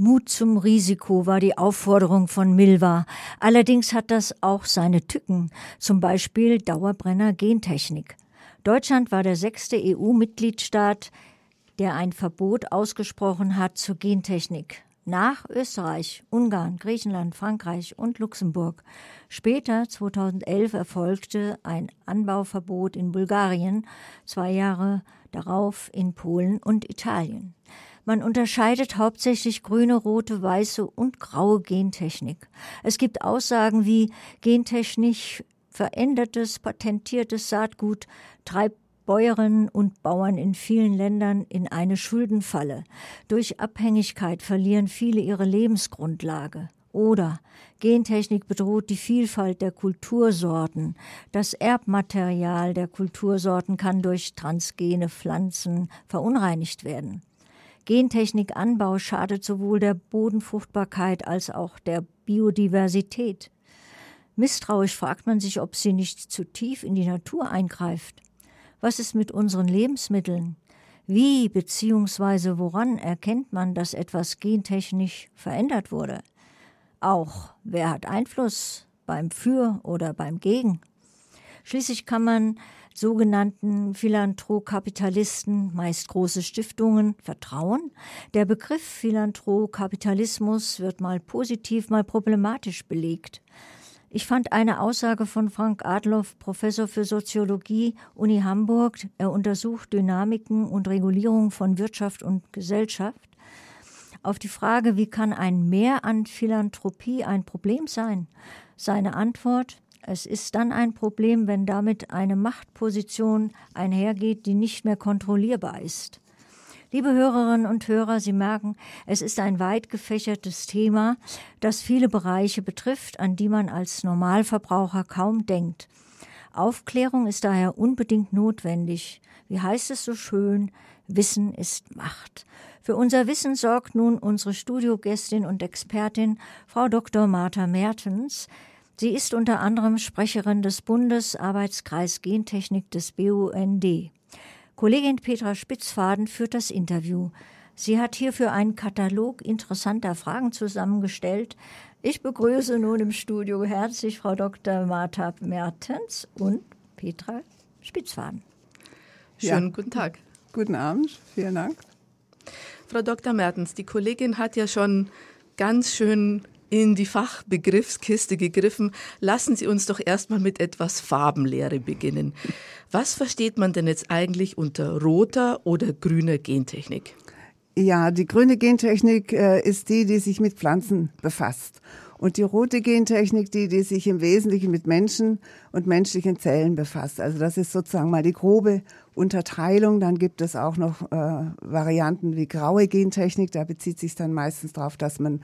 Mut zum Risiko war die Aufforderung von Milva. Allerdings hat das auch seine Tücken, zum Beispiel Dauerbrenner Gentechnik. Deutschland war der sechste EU-Mitgliedstaat, der ein Verbot ausgesprochen hat zur Gentechnik. Nach Österreich, Ungarn, Griechenland, Frankreich und Luxemburg. Später, 2011, erfolgte ein Anbauverbot in Bulgarien, zwei Jahre darauf in Polen und Italien. Man unterscheidet hauptsächlich grüne, rote, weiße und graue Gentechnik. Es gibt Aussagen wie gentechnisch verändertes, patentiertes Saatgut treibt Bäuerinnen und Bauern in vielen Ländern in eine Schuldenfalle. Durch Abhängigkeit verlieren viele ihre Lebensgrundlage. Oder Gentechnik bedroht die Vielfalt der Kultursorten. Das Erbmaterial der Kultursorten kann durch transgene Pflanzen verunreinigt werden. Gentechnikanbau schadet sowohl der Bodenfruchtbarkeit als auch der Biodiversität. Misstrauisch fragt man sich, ob sie nicht zu tief in die Natur eingreift. Was ist mit unseren Lebensmitteln? Wie bzw. woran erkennt man, dass etwas gentechnisch verändert wurde? Auch wer hat Einfluss beim Für oder beim Gegen? Schließlich kann man sogenannten Philanthrokapitalisten, meist große Stiftungen, vertrauen. Der Begriff Philanthrokapitalismus wird mal positiv, mal problematisch belegt. Ich fand eine Aussage von Frank Adloff, Professor für Soziologie, Uni Hamburg. Er untersucht Dynamiken und Regulierung von Wirtschaft und Gesellschaft. Auf die Frage, wie kann ein Mehr an Philanthropie ein Problem sein? Seine Antwort, es ist dann ein Problem, wenn damit eine Machtposition einhergeht, die nicht mehr kontrollierbar ist. Liebe Hörerinnen und Hörer, Sie merken, es ist ein weit gefächertes Thema, das viele Bereiche betrifft, an die man als Normalverbraucher kaum denkt. Aufklärung ist daher unbedingt notwendig. Wie heißt es so schön? Wissen ist Macht. Für unser Wissen sorgt nun unsere Studiogästin und Expertin, Frau Dr. Martha Mertens, Sie ist unter anderem Sprecherin des Bundesarbeitskreis Gentechnik des BUND. Kollegin Petra Spitzfaden führt das Interview. Sie hat hierfür einen Katalog interessanter Fragen zusammengestellt. Ich begrüße nun im Studio herzlich Frau Dr. Martha Mertens und Petra Spitzfaden. Schönen ja. guten Tag. Guten Abend, vielen Dank. Frau Dr. Mertens, die Kollegin hat ja schon ganz schön in die Fachbegriffskiste gegriffen. Lassen Sie uns doch erstmal mit etwas Farbenlehre beginnen. Was versteht man denn jetzt eigentlich unter roter oder grüner Gentechnik? Ja, die grüne Gentechnik äh, ist die, die sich mit Pflanzen befasst. Und die rote Gentechnik, die, die sich im Wesentlichen mit Menschen und menschlichen Zellen befasst. Also das ist sozusagen mal die grobe Unterteilung. Dann gibt es auch noch äh, Varianten wie graue Gentechnik. Da bezieht sich dann meistens darauf, dass man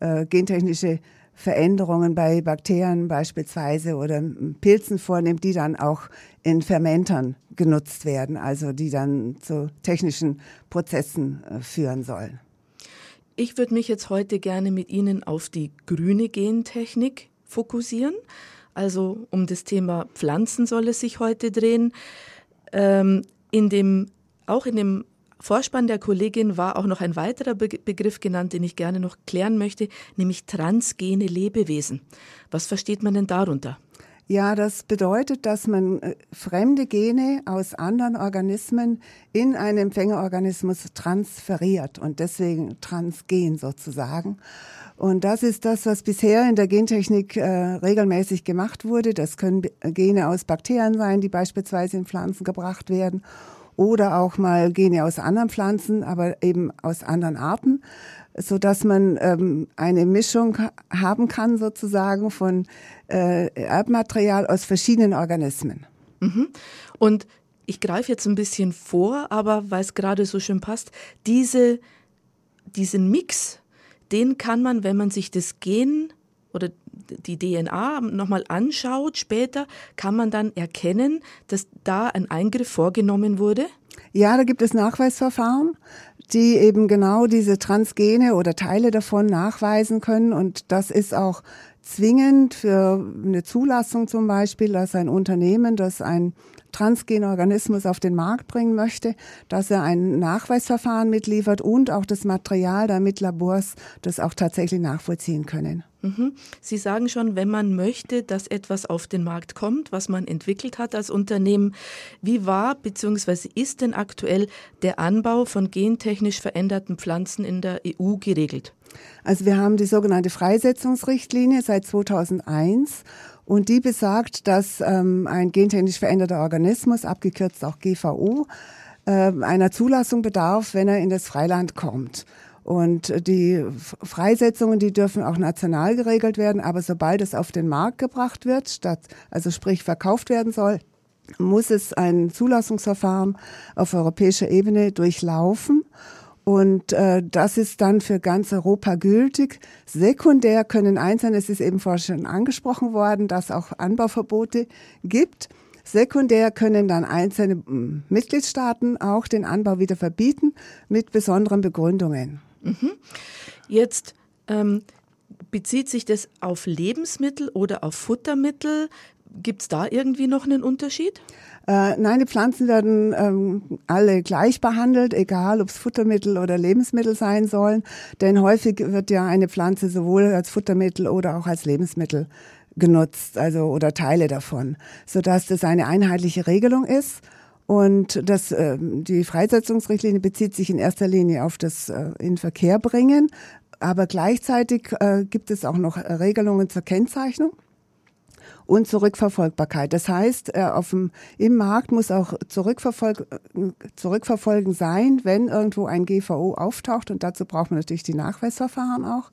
äh, gentechnische Veränderungen bei Bakterien beispielsweise oder Pilzen vornimmt, die dann auch in Fermentern genutzt werden, also die dann zu technischen Prozessen äh, führen sollen. Ich würde mich jetzt heute gerne mit Ihnen auf die grüne Gentechnik fokussieren. Also um das Thema Pflanzen soll es sich heute drehen. Ähm, in dem, auch in dem Vorspann der Kollegin war auch noch ein weiterer Be Begriff genannt, den ich gerne noch klären möchte, nämlich transgene Lebewesen. Was versteht man denn darunter? Ja, das bedeutet, dass man äh, fremde Gene aus anderen Organismen in einen Empfängerorganismus transferiert und deswegen transgen sozusagen. Und das ist das, was bisher in der Gentechnik äh, regelmäßig gemacht wurde. Das können Gene aus Bakterien sein, die beispielsweise in Pflanzen gebracht werden oder auch mal Gene aus anderen Pflanzen, aber eben aus anderen Arten so dass man ähm, eine Mischung haben kann sozusagen von äh, Erbmaterial aus verschiedenen Organismen. Mhm. Und ich greife jetzt ein bisschen vor, aber weil es gerade so schön passt, diese, diesen Mix, den kann man, wenn man sich das Gen oder die DNA nochmal anschaut später, kann man dann erkennen, dass da ein Eingriff vorgenommen wurde? Ja, da gibt es Nachweisverfahren die eben genau diese Transgene oder Teile davon nachweisen können. Und das ist auch zwingend für eine Zulassung zum Beispiel, dass ein Unternehmen, das ein transgenen Organismus auf den Markt bringen möchte, dass er ein Nachweisverfahren mitliefert und auch das Material, damit Labors das auch tatsächlich nachvollziehen können. Mhm. Sie sagen schon, wenn man möchte, dass etwas auf den Markt kommt, was man entwickelt hat als Unternehmen, wie war bzw. ist denn aktuell der Anbau von gentechnisch veränderten Pflanzen in der EU geregelt? Also wir haben die sogenannte Freisetzungsrichtlinie seit 2001 und die besagt, dass ähm, ein gentechnisch veränderter Organismus, abgekürzt auch GVO, äh, einer Zulassung bedarf, wenn er in das Freiland kommt. Und die Freisetzungen, die dürfen auch national geregelt werden, aber sobald es auf den Markt gebracht wird, statt, also sprich verkauft werden soll, muss es ein Zulassungsverfahren auf europäischer Ebene durchlaufen. Und äh, das ist dann für ganz Europa gültig. Sekundär können einzelne, es ist eben vorhin schon angesprochen worden, dass auch Anbauverbote gibt. Sekundär können dann einzelne hm, Mitgliedstaaten auch den Anbau wieder verbieten mit besonderen Begründungen. Mhm. Jetzt ähm, bezieht sich das auf Lebensmittel oder auf Futtermittel? Gibt es da irgendwie noch einen Unterschied? Äh, nein, die Pflanzen werden ähm, alle gleich behandelt, egal ob es Futtermittel oder Lebensmittel sein sollen. Denn häufig wird ja eine Pflanze sowohl als Futtermittel oder auch als Lebensmittel genutzt, also oder Teile davon, sodass das eine einheitliche Regelung ist. Und das, äh, die Freisetzungsrichtlinie bezieht sich in erster Linie auf das äh, in Verkehr bringen, aber gleichzeitig äh, gibt es auch noch Regelungen zur Kennzeichnung und zur Rückverfolgbarkeit. Das heißt, äh, auf dem, im Markt muss auch zurückverfolg, zurückverfolgen sein, wenn irgendwo ein GVO auftaucht und dazu braucht man natürlich die Nachweisverfahren auch.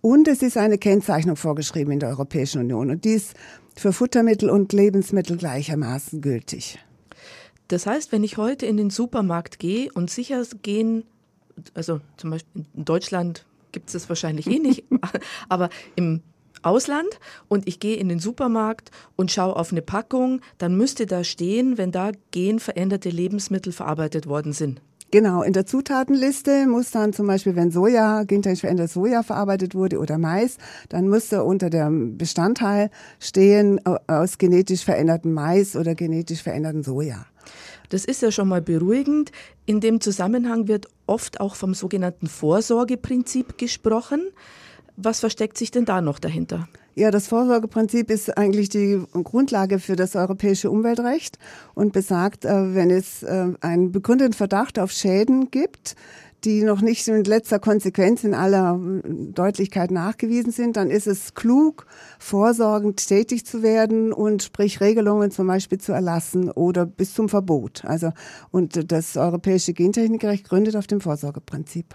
Und es ist eine Kennzeichnung vorgeschrieben in der Europäischen Union und die ist für Futtermittel und Lebensmittel gleichermaßen gültig. Das heißt, wenn ich heute in den Supermarkt gehe und sicher gehen, also zum Beispiel in Deutschland gibt es das wahrscheinlich eh nicht, aber im Ausland und ich gehe in den Supermarkt und schaue auf eine Packung, dann müsste da stehen, wenn da genveränderte Lebensmittel verarbeitet worden sind. Genau, in der Zutatenliste muss dann zum Beispiel, wenn Soja, gentechnisch verändertes Soja verarbeitet wurde oder Mais, dann müsste unter dem Bestandteil stehen aus genetisch verändertem Mais oder genetisch verändertem Soja. Das ist ja schon mal beruhigend. In dem Zusammenhang wird oft auch vom sogenannten Vorsorgeprinzip gesprochen. Was versteckt sich denn da noch dahinter? Ja, das Vorsorgeprinzip ist eigentlich die Grundlage für das europäische Umweltrecht und besagt, äh, wenn es äh, einen begründeten Verdacht auf Schäden gibt, die noch nicht in letzter Konsequenz in aller Deutlichkeit nachgewiesen sind, dann ist es klug, vorsorgend tätig zu werden und sprich Regelungen zum Beispiel zu erlassen oder bis zum Verbot. Also, und das europäische Gentechnikrecht gründet auf dem Vorsorgeprinzip.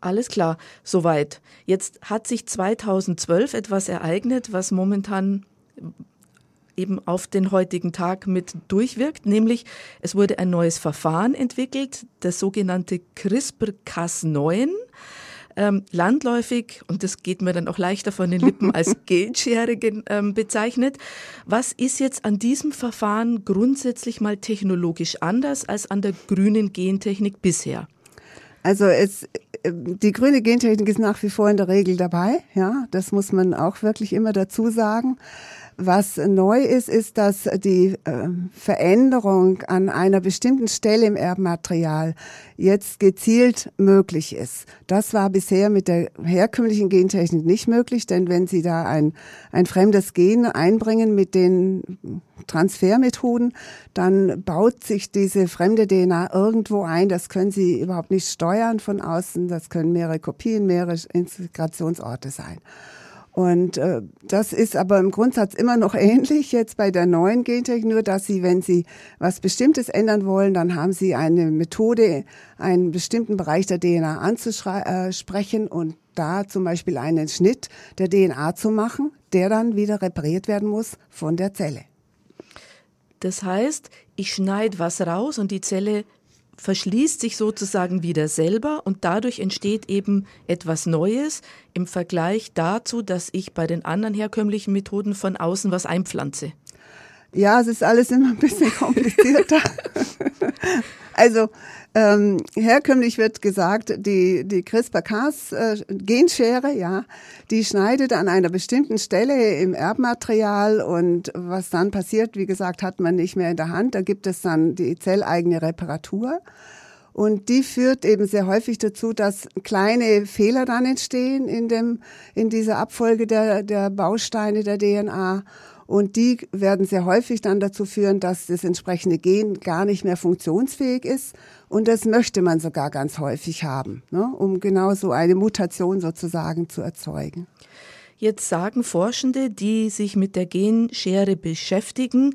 Alles klar, soweit. Jetzt hat sich 2012 etwas ereignet, was momentan eben auf den heutigen Tag mit durchwirkt, nämlich es wurde ein neues Verfahren entwickelt, das sogenannte CRISPR-Cas9. Ähm, landläufig, und das geht mir dann auch leichter von den Lippen als Genschere ähm, bezeichnet. Was ist jetzt an diesem Verfahren grundsätzlich mal technologisch anders als an der grünen Gentechnik bisher? Also es, die grüne Gentechnik ist nach wie vor in der Regel dabei. Ja, das muss man auch wirklich immer dazu sagen. Was neu ist, ist, dass die äh, Veränderung an einer bestimmten Stelle im Erbmaterial jetzt gezielt möglich ist. Das war bisher mit der herkömmlichen Gentechnik nicht möglich, denn wenn Sie da ein, ein fremdes Gen einbringen mit den Transfermethoden, dann baut sich diese fremde DNA irgendwo ein. Das können Sie überhaupt nicht steuern von außen. Das können mehrere Kopien, mehrere Integrationsorte sein. Und äh, das ist aber im Grundsatz immer noch ähnlich jetzt bei der neuen Gentechnik, nur dass Sie, wenn Sie was Bestimmtes ändern wollen, dann haben Sie eine Methode, einen bestimmten Bereich der DNA anzusprechen äh, und da zum Beispiel einen Schnitt der DNA zu machen, der dann wieder repariert werden muss von der Zelle. Das heißt, ich schneide was raus und die Zelle verschließt sich sozusagen wieder selber und dadurch entsteht eben etwas Neues im Vergleich dazu, dass ich bei den anderen herkömmlichen Methoden von außen was einpflanze. Ja, es ist alles immer ein bisschen komplizierter. Also ähm, herkömmlich wird gesagt, die, die CRISPR-Cas-Genschere, ja, die schneidet an einer bestimmten Stelle im Erbmaterial und was dann passiert, wie gesagt, hat man nicht mehr in der Hand. Da gibt es dann die zelleigene Reparatur. Und die führt eben sehr häufig dazu, dass kleine Fehler dann entstehen in dem, in dieser Abfolge der, der Bausteine der DNA. Und die werden sehr häufig dann dazu führen, dass das entsprechende Gen gar nicht mehr funktionsfähig ist. Und das möchte man sogar ganz häufig haben, ne, um genau so eine Mutation sozusagen zu erzeugen. Jetzt sagen Forschende, die sich mit der Genschere beschäftigen,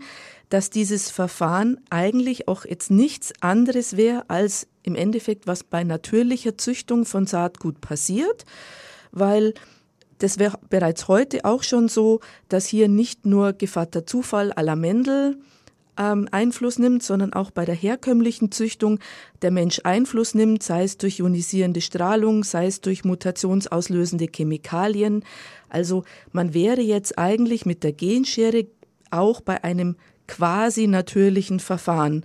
dass dieses Verfahren eigentlich auch jetzt nichts anderes wäre als im Endeffekt, was bei natürlicher Züchtung von Saatgut passiert, weil das wäre bereits heute auch schon so, dass hier nicht nur Gevatter Zufall à la Mendel ähm, Einfluss nimmt, sondern auch bei der herkömmlichen Züchtung der Mensch Einfluss nimmt, sei es durch ionisierende Strahlung, sei es durch mutationsauslösende Chemikalien. Also man wäre jetzt eigentlich mit der Genschere auch bei einem quasi natürlichen Verfahren.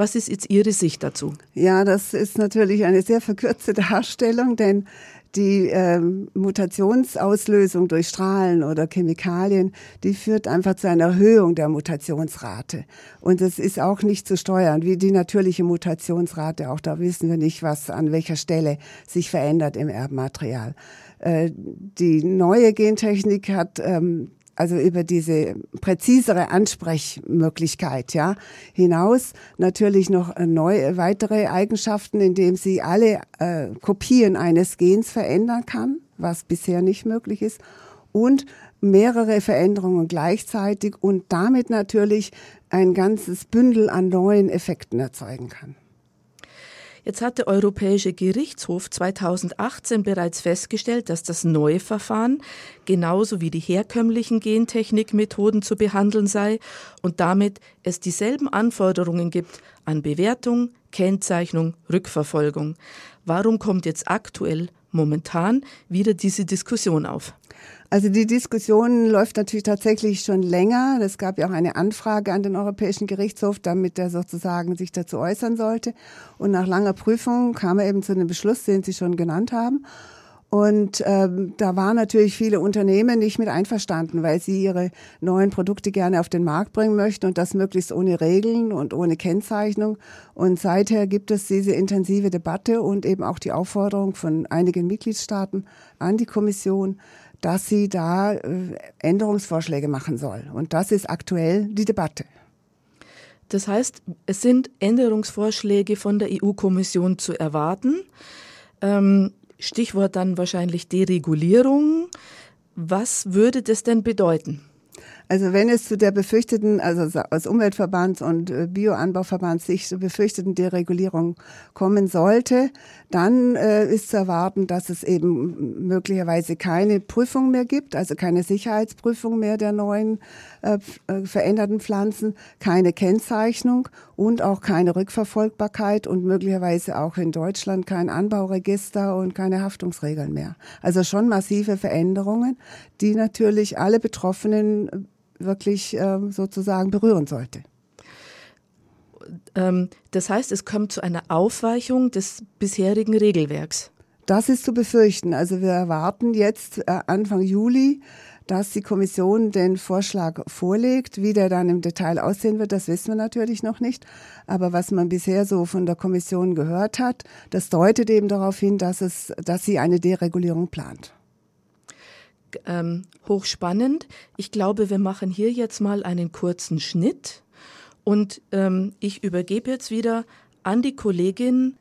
Was ist jetzt Ihre Sicht dazu? Ja, das ist natürlich eine sehr verkürzte Darstellung, denn die ähm, Mutationsauslösung durch Strahlen oder Chemikalien, die führt einfach zu einer Erhöhung der Mutationsrate. Und es ist auch nicht zu steuern, wie die natürliche Mutationsrate. Auch da wissen wir nicht, was an welcher Stelle sich verändert im Erbmaterial. Äh, die neue Gentechnik hat ähm, also über diese präzisere Ansprechmöglichkeit, ja, hinaus natürlich noch neue, weitere Eigenschaften, indem sie alle äh, Kopien eines Gens verändern kann, was bisher nicht möglich ist, und mehrere Veränderungen gleichzeitig und damit natürlich ein ganzes Bündel an neuen Effekten erzeugen kann. Jetzt hat der Europäische Gerichtshof 2018 bereits festgestellt, dass das neue Verfahren genauso wie die herkömmlichen Gentechnikmethoden zu behandeln sei und damit es dieselben Anforderungen gibt an Bewertung, Kennzeichnung, Rückverfolgung. Warum kommt jetzt aktuell momentan wieder diese Diskussion auf? Also die Diskussion läuft natürlich tatsächlich schon länger. Es gab ja auch eine Anfrage an den Europäischen Gerichtshof, damit er sozusagen sich dazu äußern sollte. Und nach langer Prüfung kam er eben zu einem Beschluss, den Sie schon genannt haben. Und ähm, da waren natürlich viele Unternehmen nicht mit einverstanden, weil sie ihre neuen Produkte gerne auf den Markt bringen möchten und das möglichst ohne Regeln und ohne Kennzeichnung. Und seither gibt es diese intensive Debatte und eben auch die Aufforderung von einigen Mitgliedstaaten an die Kommission, dass sie da äh, Änderungsvorschläge machen soll. Und das ist aktuell die Debatte. Das heißt, es sind Änderungsvorschläge von der EU-Kommission zu erwarten. Ähm, Stichwort dann wahrscheinlich Deregulierung. Was würde das denn bedeuten? Also wenn es zu der befürchteten, also aus Umweltverbands- und äh, Bioanbauverbands Sicht befürchteten Deregulierung kommen sollte, dann äh, ist zu erwarten, dass es eben möglicherweise keine Prüfung mehr gibt, also keine Sicherheitsprüfung mehr der neuen äh, äh, veränderten Pflanzen, keine Kennzeichnung und auch keine Rückverfolgbarkeit und möglicherweise auch in Deutschland kein Anbauregister und keine Haftungsregeln mehr. Also schon massive Veränderungen, die natürlich alle Betroffenen wirklich ähm, sozusagen berühren sollte. Ähm, das heißt, es kommt zu einer Aufweichung des bisherigen Regelwerks. Das ist zu befürchten. Also wir erwarten jetzt äh, Anfang Juli, dass die Kommission den Vorschlag vorlegt. Wie der dann im Detail aussehen wird, das wissen wir natürlich noch nicht. Aber was man bisher so von der Kommission gehört hat, das deutet eben darauf hin, dass es, dass sie eine Deregulierung plant ähm, hochspannend. Ich glaube, wir machen hier jetzt mal einen kurzen Schnitt und ähm, ich übergebe jetzt wieder an die Kollegin